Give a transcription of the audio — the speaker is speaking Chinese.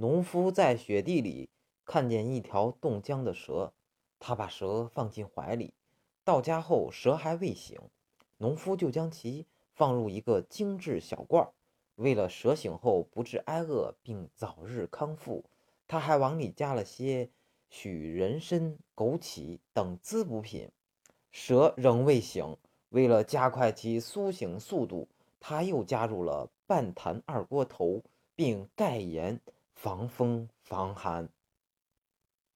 农夫在雪地里看见一条冻僵的蛇，他把蛇放进怀里。到家后，蛇还未醒，农夫就将其放入一个精致小罐儿。为了蛇醒后不致挨饿并早日康复，他还往里加了些许人参、枸杞等滋补品。蛇仍未醒，为了加快其苏醒速度，他又加入了半坛二锅头，并盖盐防风防寒。